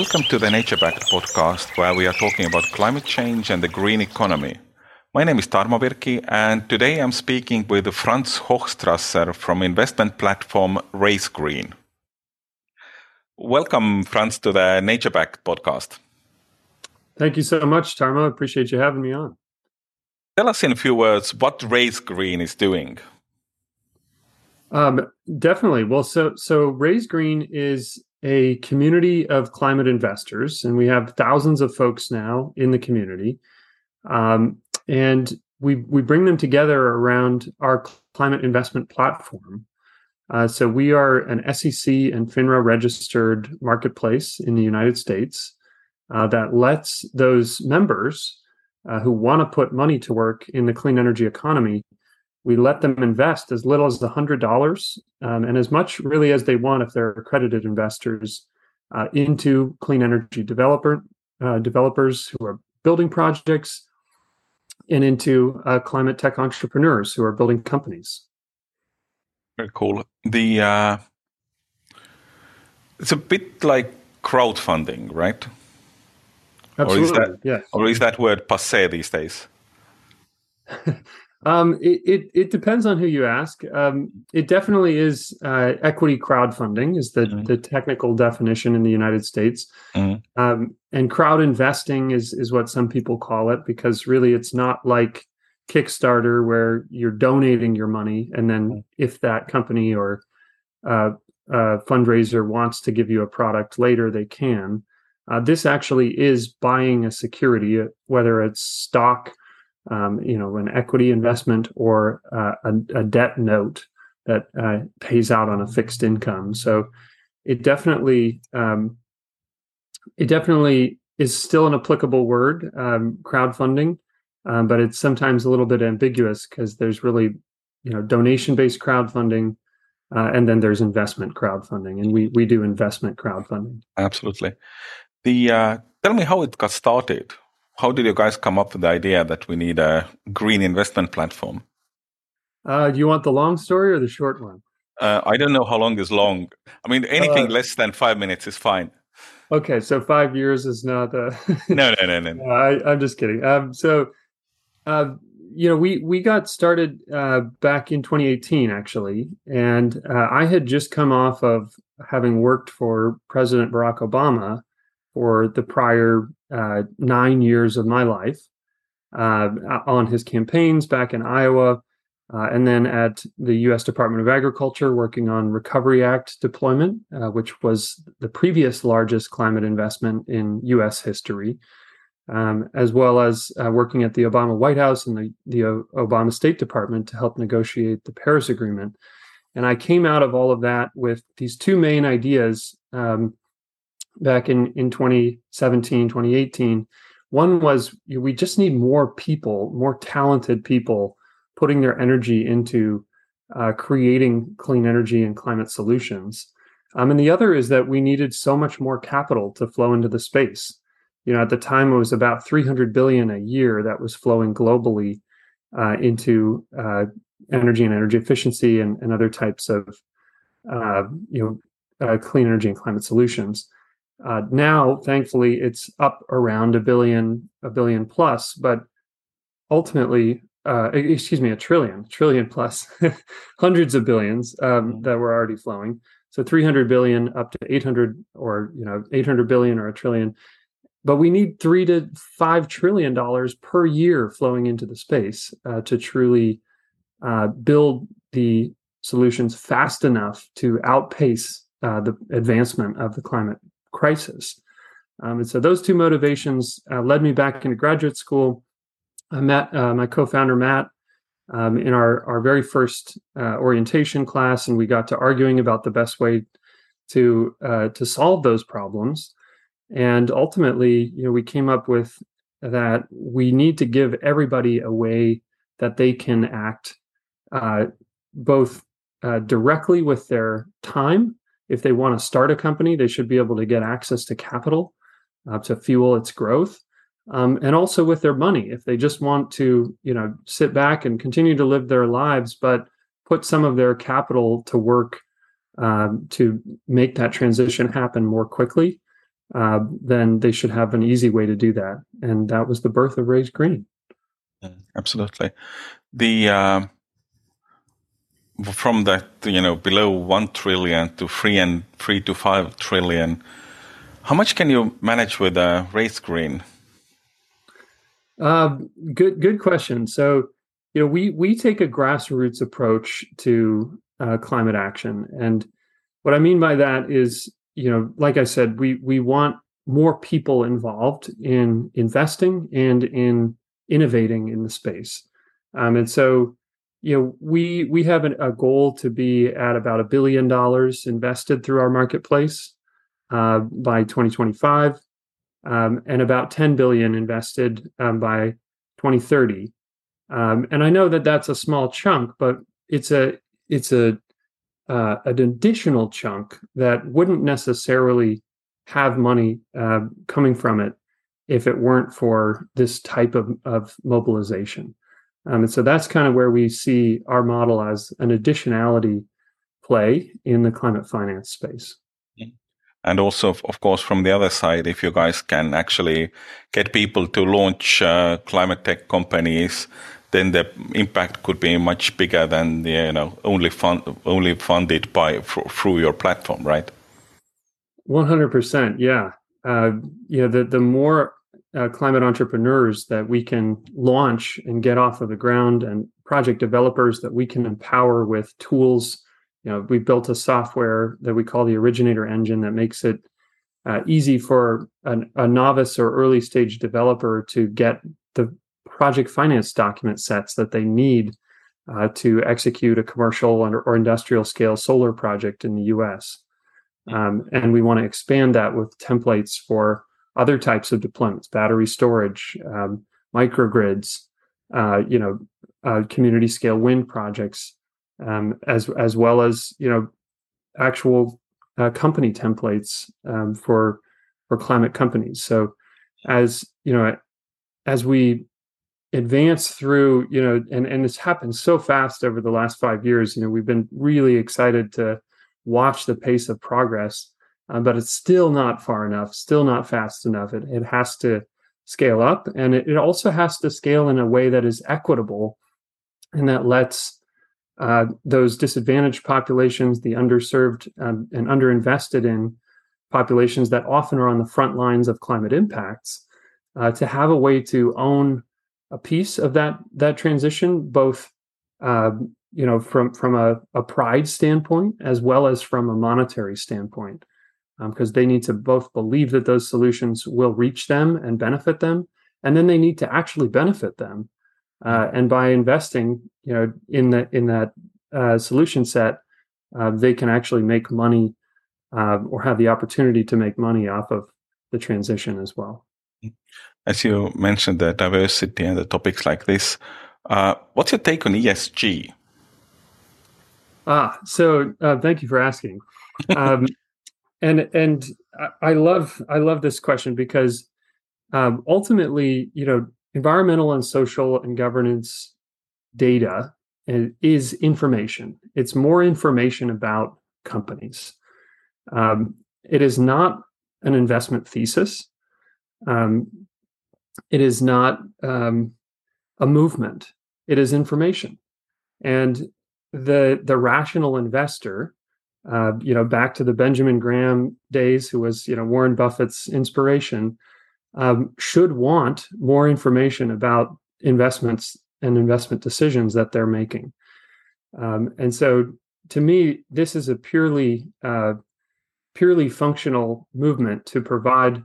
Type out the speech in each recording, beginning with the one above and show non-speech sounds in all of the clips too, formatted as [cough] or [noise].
Welcome to the Nature Backed podcast, where we are talking about climate change and the green economy. My name is Tarmo Virki, and today I'm speaking with Franz Hochstrasser from investment platform Raise Green. Welcome, Franz, to the Nature Backed podcast. Thank you so much, Tarmo. Appreciate you having me on. Tell us in a few words what Raise Green is doing. Um, definitely. Well, so so Raise Green is a community of climate investors, and we have thousands of folks now in the community. Um, and we we bring them together around our climate investment platform. Uh, so we are an SEC and FINRA registered marketplace in the United States uh, that lets those members uh, who want to put money to work in the clean energy economy we let them invest as little as $100 um, and as much really as they want if they're accredited investors uh, into clean energy developer uh, developers who are building projects and into uh, climate tech entrepreneurs who are building companies. Very cool. The uh, it's a bit like crowdfunding, right? Absolutely. Or is that, yes. or is that word passe these days? [laughs] Um, it, it, it depends on who you ask. Um, it definitely is uh, equity crowdfunding is the mm-hmm. the technical definition in the United States, mm-hmm. um, and crowd investing is is what some people call it because really it's not like Kickstarter where you're donating your money and then mm-hmm. if that company or uh, uh, fundraiser wants to give you a product later they can. Uh, this actually is buying a security, whether it's stock um, you know, an equity investment or uh, a, a, debt note that uh, pays out on a fixed income. So it definitely, um, it definitely is still an applicable word, um, crowdfunding, um, but it's sometimes a little bit ambiguous because there's really, you know, donation-based crowdfunding, uh, and then there's investment crowdfunding, and we we do investment crowdfunding. Absolutely. The uh, tell me how it got started how did you guys come up with the idea that we need a green investment platform? Uh, do you want the long story or the short one? Uh, I don't know how long is long. I mean, anything uh, less than five minutes is fine. Okay, so five years is not. Uh, [laughs] no, no, no, no. no I, am just kidding. Um, so, uh, you know, we we got started uh, back in 2018, actually, and uh, I had just come off of having worked for President Barack Obama for the prior uh, nine years of my life uh, on his campaigns back in Iowa, uh, and then at the U.S. Department of Agriculture working on Recovery Act deployment, uh, which was the previous largest climate investment in U.S. history, um, as well as uh, working at the Obama White House and the, the Obama State Department to help negotiate the Paris Agreement. And I came out of all of that with these two main ideas. Um, back in, in 2017, 2018. One was we just need more people, more talented people putting their energy into uh, creating clean energy and climate solutions. Um, and the other is that we needed so much more capital to flow into the space. You know, at the time it was about 300 billion a year that was flowing globally uh, into uh, energy and energy efficiency and, and other types of, uh, you know, uh, clean energy and climate solutions. Uh, now, thankfully, it's up around a billion, a billion plus, but ultimately, uh, excuse me, a trillion, trillion plus, [laughs] hundreds of billions um, mm-hmm. that were already flowing. So 300 billion up to 800 or, you know, 800 billion or a trillion. But we need three to five trillion dollars per year flowing into the space uh, to truly uh, build the solutions fast enough to outpace uh, the advancement of the climate crisis. Um, and so those two motivations uh, led me back into graduate school. I met uh, my co-founder Matt um, in our our very first uh, orientation class, and we got to arguing about the best way to uh, to solve those problems. And ultimately, you know, we came up with that we need to give everybody a way that they can act uh, both uh, directly with their time if they want to start a company, they should be able to get access to capital uh, to fuel its growth. Um, and also with their money, if they just want to, you know, sit back and continue to live their lives, but put some of their capital to work um, to make that transition happen more quickly, uh, then they should have an easy way to do that. And that was the birth of Raise Green. Absolutely. The uh, from that you know below one trillion to three and three to five trillion, how much can you manage with a Raise Green? Uh, good good question. So you know we we take a grassroots approach to uh, climate action, and what I mean by that is you know like I said we we want more people involved in investing and in innovating in the space. Um, and so, you know, we we have an, a goal to be at about a billion dollars invested through our marketplace uh, by 2025, um, and about 10 billion invested um, by 2030. Um, and I know that that's a small chunk, but it's a it's a uh, an additional chunk that wouldn't necessarily have money uh, coming from it if it weren't for this type of, of mobilization. Um, and so that's kind of where we see our model as an additionality play in the climate finance space. And also, of course, from the other side, if you guys can actually get people to launch uh, climate tech companies, then the impact could be much bigger than the, you know only fund only funded by through your platform, right? One hundred percent, yeah. Uh, you know, the the more uh, climate entrepreneurs that we can launch and get off of the ground and project developers that we can empower with tools. You know we built a software that we call the originator engine that makes it uh, easy for an, a novice or early stage developer to get the project finance document sets that they need uh, to execute a commercial or, or, industrial scale solar project in the us um, and we want to expand that with templates for other types of deployments, battery storage, um, microgrids, uh, you know, uh, community scale wind projects, um, as as well as you know, actual uh, company templates um, for for climate companies. So, as you know, as we advance through, you know, and and it's happened so fast over the last five years. You know, we've been really excited to watch the pace of progress uh, but it's still not far enough, still not fast enough. It, it has to scale up and it, it also has to scale in a way that is equitable and that lets uh, those disadvantaged populations, the underserved um, and underinvested in populations that often are on the front lines of climate impacts, uh, to have a way to own a piece of that that transition, both uh, you know from from a, a pride standpoint as well as from a monetary standpoint because um, they need to both believe that those solutions will reach them and benefit them, and then they need to actually benefit them. Uh, and by investing, you know, in the in that uh, solution set, uh, they can actually make money uh, or have the opportunity to make money off of the transition as well. As you mentioned, the diversity and the topics like this. Uh, what's your take on ESG? Ah, so uh, thank you for asking. Um, [laughs] and and I love I love this question because um, ultimately, you know, environmental and social and governance data is information. It's more information about companies. Um, it is not an investment thesis. Um, it is not um, a movement. It is information, and the the rational investor uh, you know, back to the Benjamin Graham days, who was, you know, Warren Buffett's inspiration, um, should want more information about investments and investment decisions that they're making. Um, and so, to me, this is a purely uh, purely functional movement to provide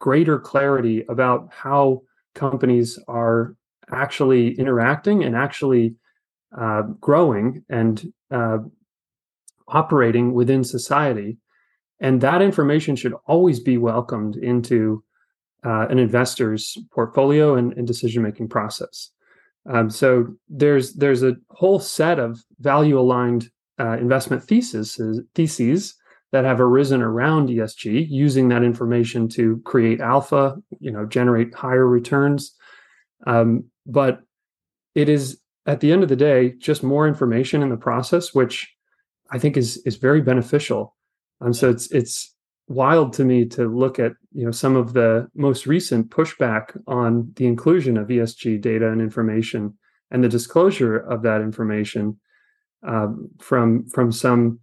greater clarity about how companies are actually interacting and actually uh, growing and uh, operating within society. And that information should always be welcomed into uh, an investor's portfolio and, and decision making process. Um, so there's there's a whole set of value aligned uh, investment theses theses that have arisen around ESG, using that information to create alpha, you know, generate higher returns. Um, but it is at the end of the day just more information in the process, which I think is is very beneficial. So it's it's wild to me to look at you know some of the most recent pushback on the inclusion of ESG data and information and the disclosure of that information um, from from some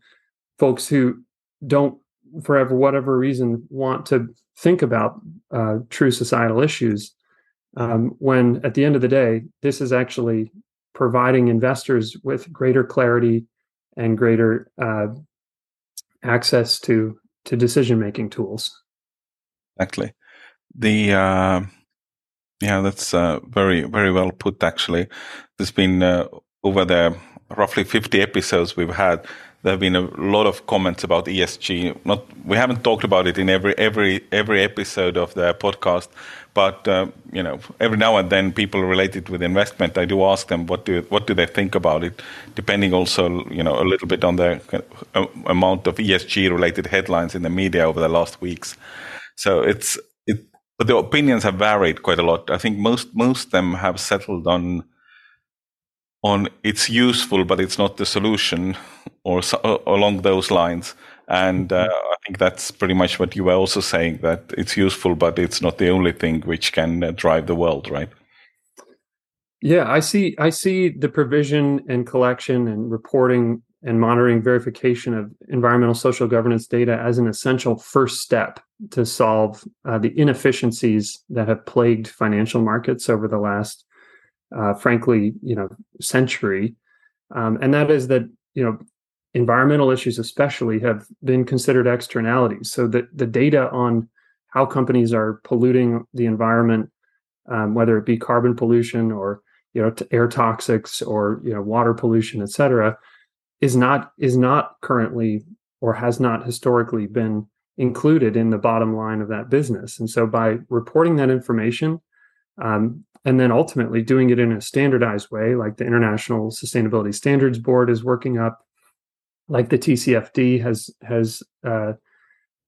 folks who don't, for whatever reason, want to think about uh, true societal issues. Um, when at the end of the day, this is actually providing investors with greater clarity and greater uh, access to to decision making tools. Exactly. The uh, yeah, that's uh, very very well put. Actually, there's been uh, over the roughly 50 episodes we've had. There have been a lot of comments about ESG. Not we haven't talked about it in every every every episode of the podcast, but uh, you know, every now and then, people related with investment, I do ask them what do what do they think about it, depending also, you know, a little bit on the uh, amount of ESG related headlines in the media over the last weeks. So it's it, but the opinions have varied quite a lot. I think most most of them have settled on on it's useful, but it's not the solution, or so, along those lines. And uh, I think that's pretty much what you were also saying that it's useful, but it's not the only thing which can uh, drive the world, right? Yeah, I see. I see the provision and collection and reporting and monitoring verification of environmental social governance data as an essential first step to solve uh, the inefficiencies that have plagued financial markets over the last, uh, frankly, you know, century. Um, and that is that you know environmental issues especially have been considered externalities so that the data on how companies are polluting the environment um, whether it be carbon pollution or you know air toxics or you know water pollution et cetera is not is not currently or has not historically been included in the bottom line of that business and so by reporting that information um, and then ultimately doing it in a standardized way like the international sustainability standards board is working up like the TCFD has has uh,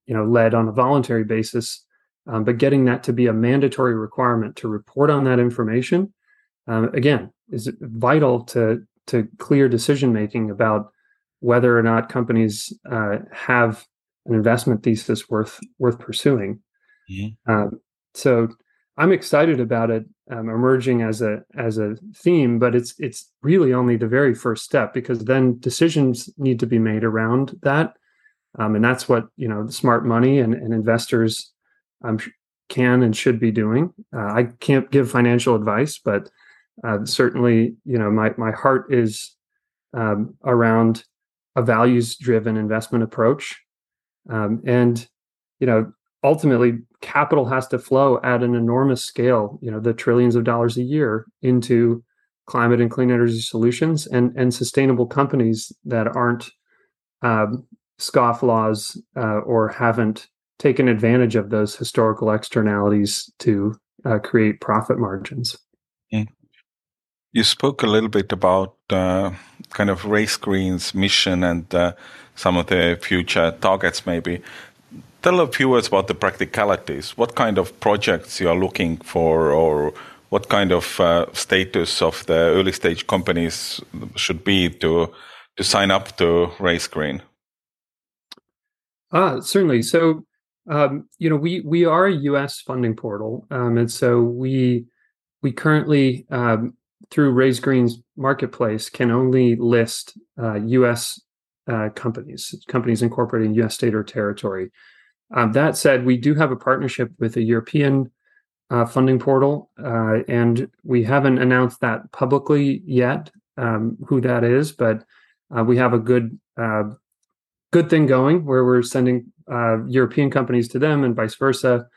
you know led on a voluntary basis, um, but getting that to be a mandatory requirement to report on that information um, again is vital to to clear decision making about whether or not companies uh, have an investment thesis worth worth pursuing. Mm-hmm. Um, so I'm excited about it um, emerging as a as a theme, but it's it's really only the very first step because then decisions need to be made around that, um, and that's what you know smart money and, and investors um, can and should be doing. Uh, I can't give financial advice, but uh, certainly you know my my heart is um, around a values driven investment approach, um, and you know ultimately capital has to flow at an enormous scale you know the trillions of dollars a year into climate and clean energy solutions and and sustainable companies that aren't um, scofflaws uh, or haven't taken advantage of those historical externalities to uh, create profit margins mm. you spoke a little bit about uh, kind of Raise Green's mission and uh, some of the future targets maybe tell a few words about the practicalities. What kind of projects you are looking for, or what kind of uh, status of the early stage companies should be to to sign up to Raise Green? Ah, certainly. So, um, you know, we we are a U.S. funding portal, um, and so we we currently um, through Raise Green's marketplace can only list uh, U.S. Uh, companies, companies incorporated in U.S. state or territory. Um, that said, we do have a partnership with a European uh, funding portal, uh, and we haven't announced that publicly yet, um, who that is. But uh, we have a good uh, good thing going where we're sending uh, European companies to them, and vice versa.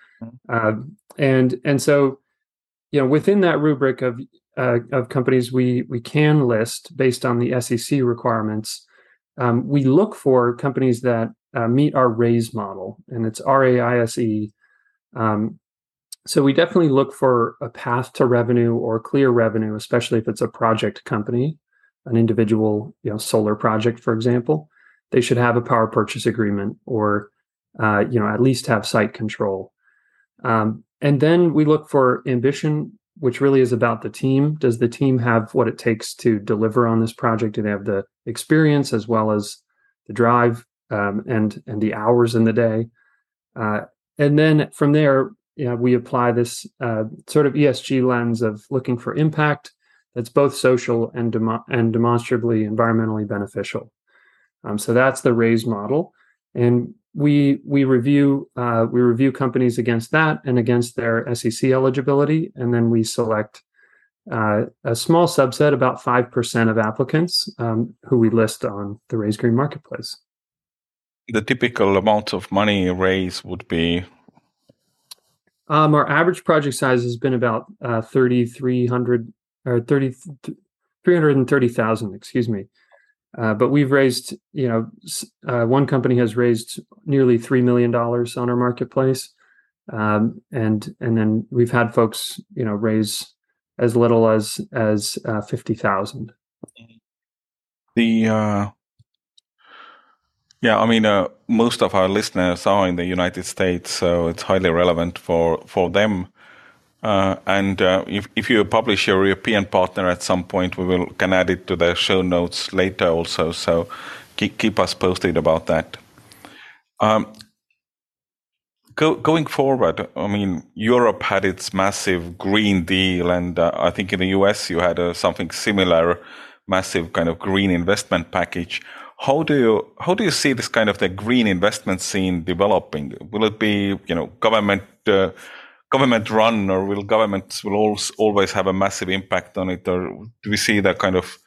Uh, and and so, you know, within that rubric of of companies we we can list based on the SEC requirements, um, we look for companies that uh, meet our RAISE model, and it's R A I S E. Um, so we definitely look for a path to revenue or clear revenue, especially if it's a project company, an individual, you know, solar project, for example. They should have a power purchase agreement, or uh, you know, at least have site control. Um, and then we look for ambition, which really is about the team. Does the team have what it takes to deliver on this project? Do they have the experience as well as the drive? um, and and the hours in the day. Uh, and then from there, you know, we apply this uh, sort of ESG lens of looking for impact that's both social and demo- and demonstrably environmentally beneficial. Um, so that's the raise model, and we we review uh, we review companies against that and against their SEC eligibility, and then we select uh, a small subset, about five percent of applicants, um, who we list on the Raise Green marketplace. The typical amount of money raised would be. Um, our average project size has been about uh, 3,300 or 30, 330,000, excuse me. Uh, but we've raised, you know, uh, one company has raised nearly three million dollars on our marketplace, um, and and then we've had folks, you know, raise as little as as uh, fifty thousand. The uh, yeah, I mean, uh, most of our listeners are in the United States, so it's highly relevant for for them. Uh, and uh, if, if you publish your European partner at some point, we will can add it to the show notes later also. So keep, keep us posted about that. Um, go, going forward, I mean, Europe had its massive Green Deal, and uh, I think in the US you had uh, something similar, massive kind of green investment package. How do you how do you see this kind of the green investment scene developing? Will it be you know government uh, government run or will governments will always have a massive impact on it or do we see that kind of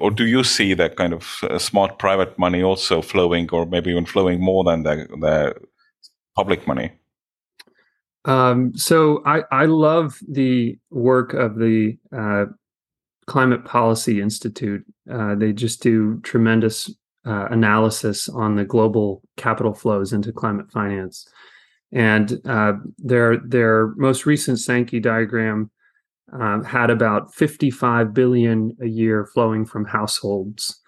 or do you see that kind of uh, smart private money also flowing or maybe even flowing more than the, the public money? Um, so I, I love the work of the uh, climate policy institute. Uh, they just do tremendous uh, analysis on the global capital flows into climate finance. And uh, their their most recent Sankey diagram um, had about 55 billion a year flowing from households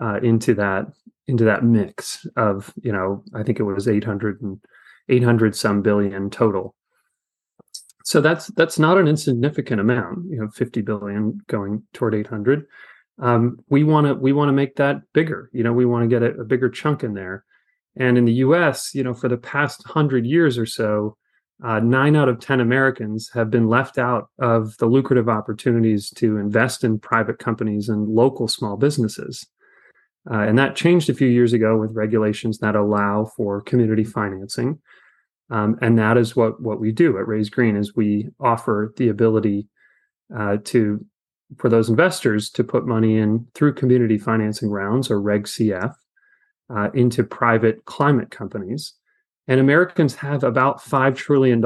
uh, into that into that mix of you know I think it was 800 and 800 some billion total. So that's that's not an insignificant amount. You know, 50 billion going toward 800. Um, we want to we want to make that bigger. You know, we want to get a, a bigger chunk in there. And in the US, you know, for the past hundred years or so, uh, nine out of 10 Americans have been left out of the lucrative opportunities to invest in private companies and local small businesses. Uh, and that changed a few years ago with regulations that allow for community financing. Um, and that is what, what we do at Raise Green is we offer the ability uh, to for those investors to put money in through community financing rounds or Reg CF uh, into private climate companies. And Americans have about $5 trillion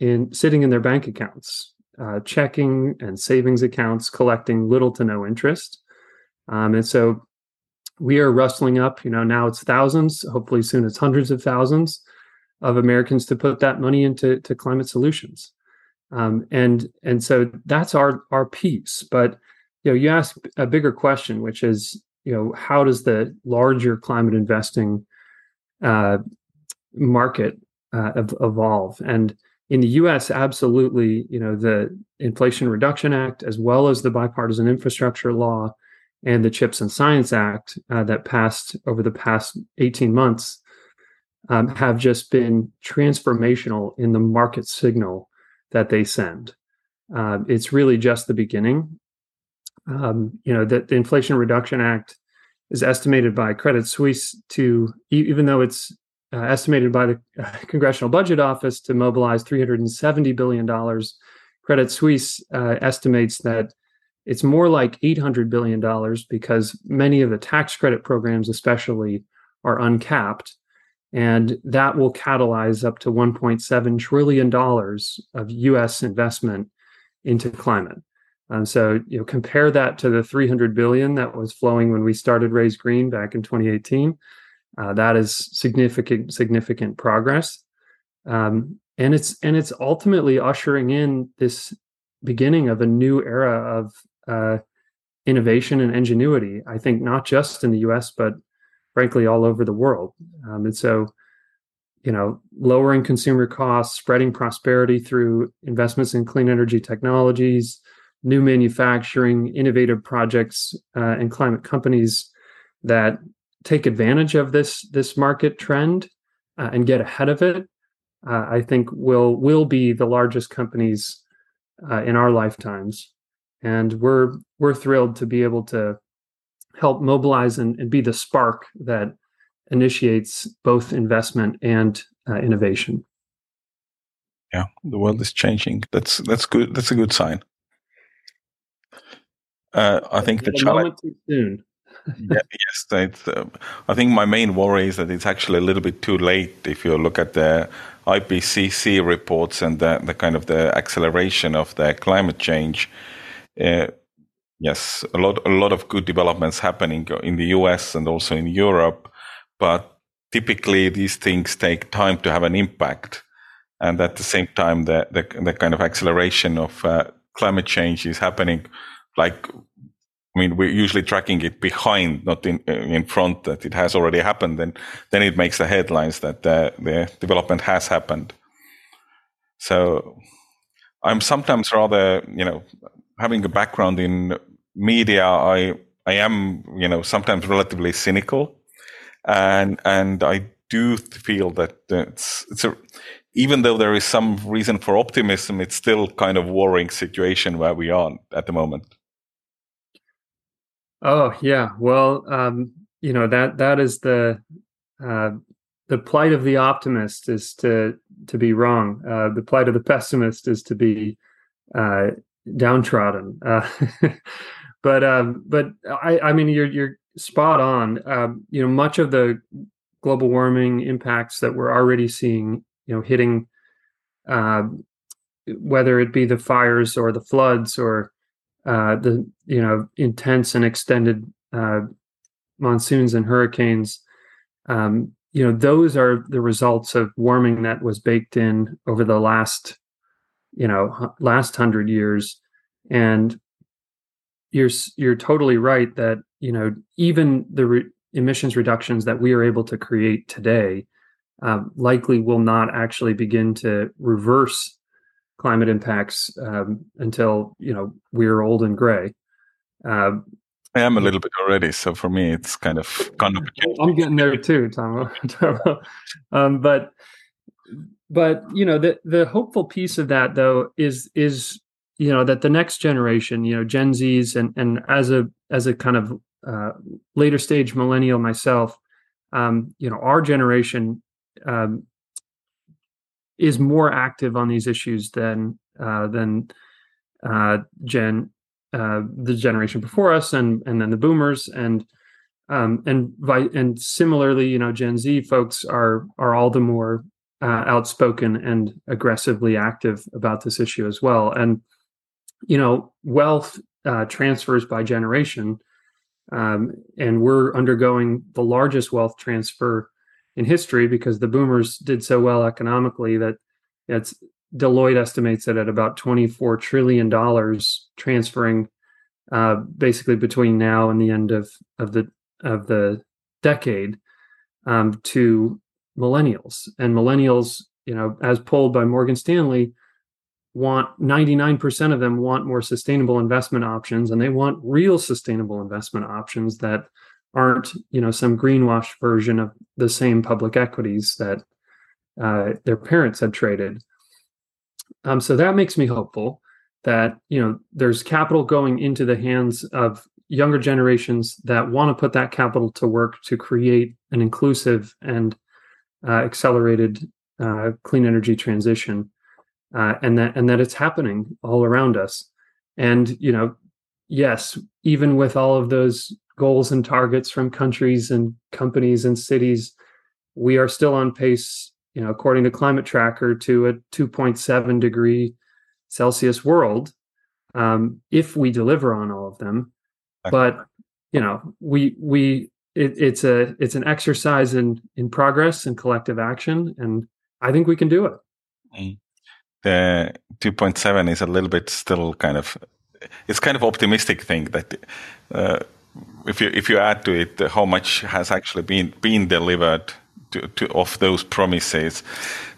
in sitting in their bank accounts, uh, checking and savings accounts, collecting little to no interest. Um, and so we are rustling up, you know, now it's thousands, hopefully soon it's hundreds of thousands of Americans to put that money into to climate solutions. Um, and and so that's our our piece. But you know, you ask a bigger question, which is you know how does the larger climate investing uh, market uh, evolve and in the US absolutely you know the Inflation Reduction Act as well as the bipartisan infrastructure law and the Chips and Science Act uh, that passed over the past 18 months um, have just been transformational in the market signal that they send. Uh, it's really just the beginning um, you know that the Inflation Reduction Act is estimated by Credit Suisse to, even though it's uh, estimated by the uh, [laughs] Congressional Budget Office to mobilize 370 billion dollars, Credit Suisse uh, estimates that it's more like 800 billion dollars because many of the tax credit programs, especially, are uncapped. And that will catalyze up to $1.7 trillion of US investment into climate. So you know, compare that to the 300 billion that was flowing when we started Raise Green back in 2018. Uh, that is significant, significant progress, um, and it's and it's ultimately ushering in this beginning of a new era of uh, innovation and ingenuity. I think not just in the U.S. but frankly all over the world. Um, and so, you know, lowering consumer costs, spreading prosperity through investments in clean energy technologies new manufacturing, innovative projects, uh, and climate companies that take advantage of this this market trend uh, and get ahead of it uh, I think will will be the largest companies uh, in our lifetimes, and we're we're thrilled to be able to help mobilize and, and be the spark that initiates both investment and uh, innovation. Yeah, the world is changing. That's that's good. That's a good sign. Uh, I think the challenge. Too soon. [laughs] yeah, yes, uh, I think my main worry is that it's actually a little bit too late. If you look at the IPCC reports and the, the kind of the acceleration of the climate change, uh, yes, a lot a lot of good developments happening in the US and also in Europe, but typically these things take time to have an impact, and at the same time, the the, the kind of acceleration of uh, climate change is happening like I mean, we're usually tracking it behind, not in in front. That it has already happened, then then it makes the headlines that the, the development has happened. So, I'm sometimes rather, you know, having a background in media. I I am, you know, sometimes relatively cynical, and and I do feel that it's it's a even though there is some reason for optimism, it's still kind of worrying situation where we are at the moment. Oh yeah, well, um, you know that that is the uh, the plight of the optimist is to to be wrong. Uh, the plight of the pessimist is to be uh, downtrodden. Uh, [laughs] but um, but I, I mean, you're you're spot on. Um, you know, much of the global warming impacts that we're already seeing, you know, hitting, uh, whether it be the fires or the floods or uh, the you know intense and extended uh, monsoons and hurricanes. Um, you know those are the results of warming that was baked in over the last you know last hundred years, and you're you're totally right that you know even the re- emissions reductions that we are able to create today um, likely will not actually begin to reverse climate impacts um, until you know we're old and gray. Uh, I am a little bit already, so for me, it's kind of kind [laughs] of. I'm getting there too, Tom. [laughs] um, but but you know the the hopeful piece of that though is is you know that the next generation, you know, Gen Zs, and and as a as a kind of uh, later stage millennial myself, um, you know, our generation um, is more active on these issues than uh, than uh, Gen uh, the generation before us and and then the Boomers. And um, and and similarly, you know, Gen Z folks are are all the more uh, outspoken and aggressively active about this issue as well. And you know, wealth uh, transfers by generation, um, and we're undergoing the largest wealth transfer in history because the boomers did so well economically that it's Deloitte estimates it at about 24 trillion dollars transferring uh, basically between now and the end of of the of the decade um, to millennials and millennials you know as polled by Morgan Stanley want 99% of them want more sustainable investment options and they want real sustainable investment options that aren't you know some greenwash version of the same public equities that uh, their parents had traded. Um, so that makes me hopeful that you know there's capital going into the hands of younger generations that want to put that capital to work to create an inclusive and accelerated uh, clean energy transition, uh, and that and that it's happening all around us. And you know, yes, even with all of those goals and targets from countries and companies and cities, we are still on pace, you know, according to Climate Tracker, to a 2.7 degree Celsius world um, if we deliver on all of them. But you know, we we it, it's a it's an exercise in in progress and collective action, and I think we can do it. Mm. The 2.7 is a little bit still kind of it's kind of optimistic thing that uh, if you if you add to it how much has actually been been delivered to, to of those promises,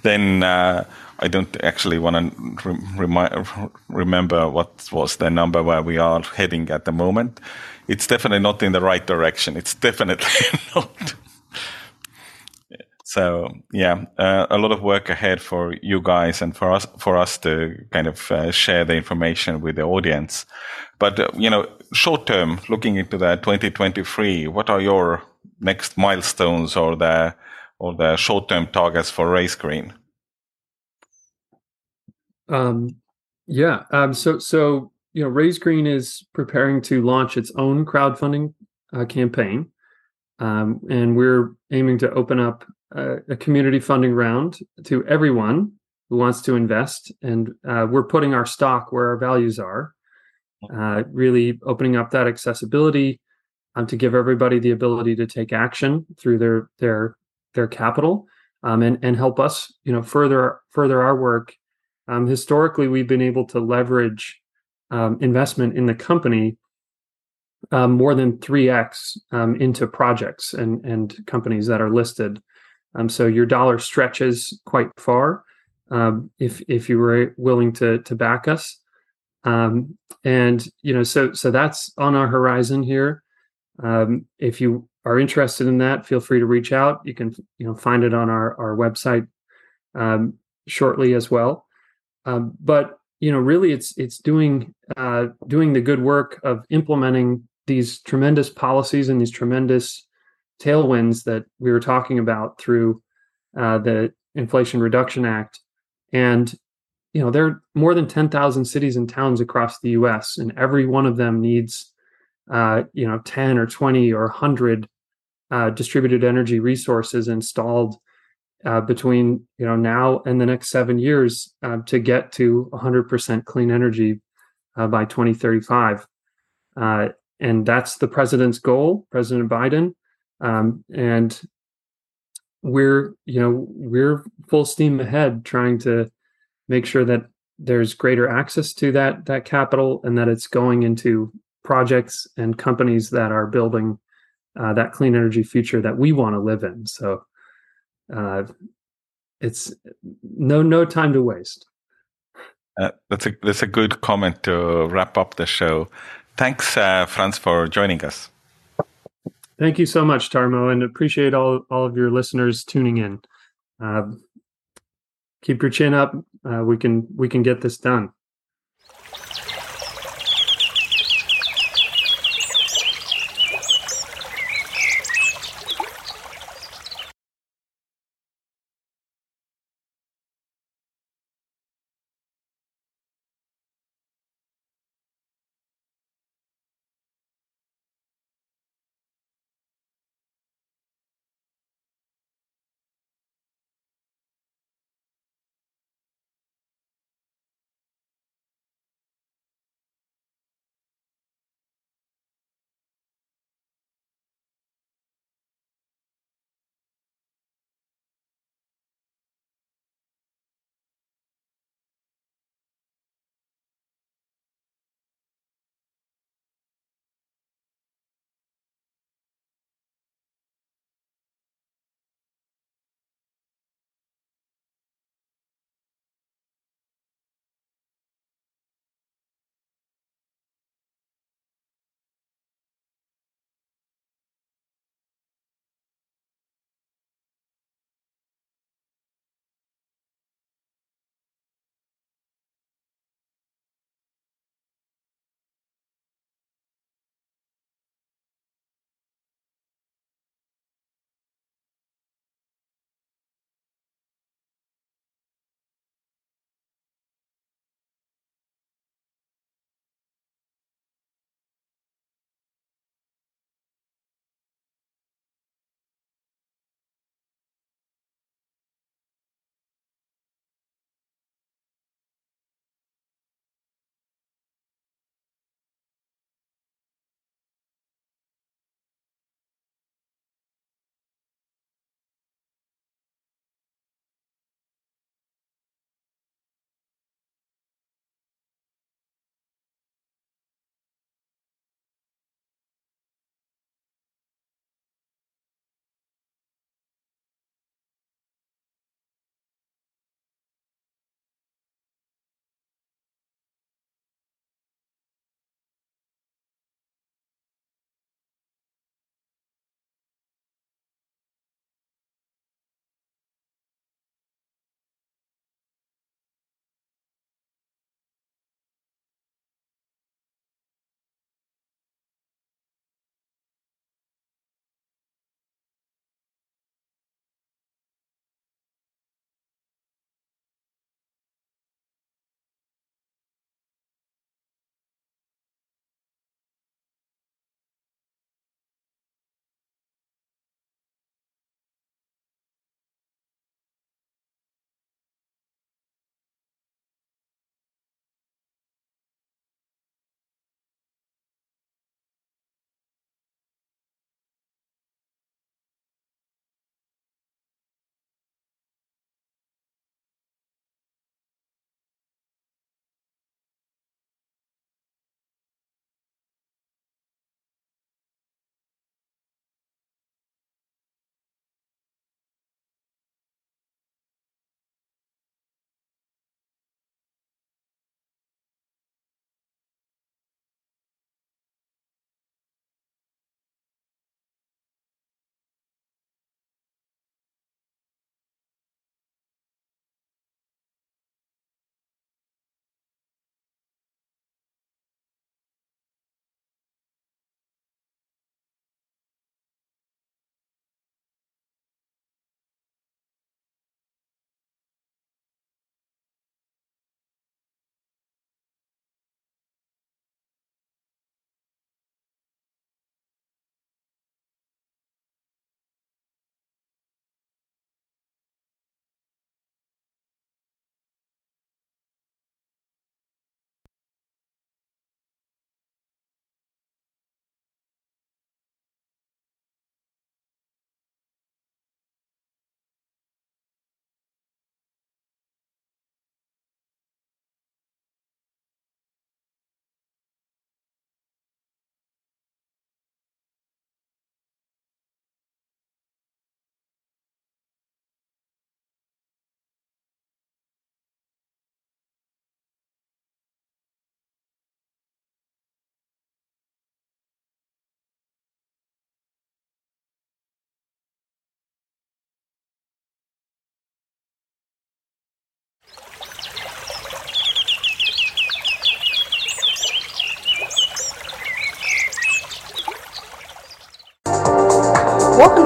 then uh, I don't actually want to remi- remember what was the number where we are heading at the moment. It's definitely not in the right direction. It's definitely [laughs] not. So yeah, uh, a lot of work ahead for you guys and for us for us to kind of uh, share the information with the audience. But uh, you know, short term, looking into the 2023, what are your next milestones or the or the short term targets for Raise Green? Um, yeah. Um, so so you know, Raise Green is preparing to launch its own crowdfunding uh, campaign, um, and we're aiming to open up a, a, community funding round to everyone who wants to invest, and uh, we're putting our stock where our values are, uh, really opening up that accessibility um, to give everybody the ability to take action through their their their capital um, and and help us, you know, further further our work. Um, historically, we've been able to leverage um, investment in the company um, more than 3x um, into projects and, and companies that are listed. Um, so your dollar stretches quite far um, if if you were willing to to back us. Um, and you know, so so that's on our horizon here. Um, if you are interested in that, feel free to reach out. You can you know find it on our our website shortly as well. but you know really it's it's doing uh, doing the good work of implementing these tremendous policies and these tremendous tailwinds that we were talking about through uh, the inflation reduction act. And you know there are more than 10,000 cities and towns across the US and every one of them needs uh, you know 10 or 20 or 100 uh, distributed energy resources installed uh, between you know now and the next seven years uh, to get to 100% clean energy uh, by 2035 uh, and that's the president's goal president biden. Um, and we're you know we're full steam ahead trying to make sure that there's greater access to that that capital and that it's going into projects and companies that are building uh, that clean energy future that we want to live in. So uh, it's no no time to waste. Uh, that's a that's a good comment to wrap up the show. Thanks, uh, Franz, for joining us. Thank you so much, Tarmo, and appreciate all all of your listeners tuning in. Uh, keep your chin up. Uh, we can we can get this done.